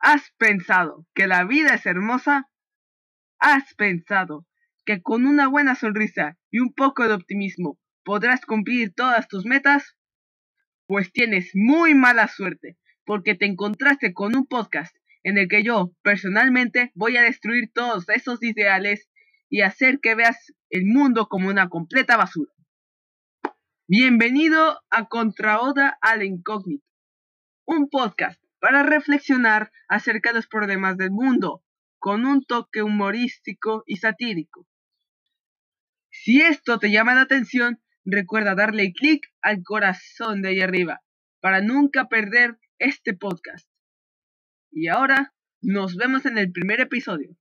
¿Has pensado que la vida es hermosa? ¿Has pensado que con una buena sonrisa y un poco de optimismo podrás cumplir todas tus metas? Pues tienes muy mala suerte, porque te encontraste con un podcast en el que yo, personalmente, voy a destruir todos esos ideales y hacer que veas el mundo como una completa basura. Bienvenido a Contraoda al Incógnito, un podcast para reflexionar acerca de los problemas del mundo, con un toque humorístico y satírico. Si esto te llama la atención, recuerda darle clic al corazón de ahí arriba para nunca perder este podcast. Y ahora nos vemos en el primer episodio.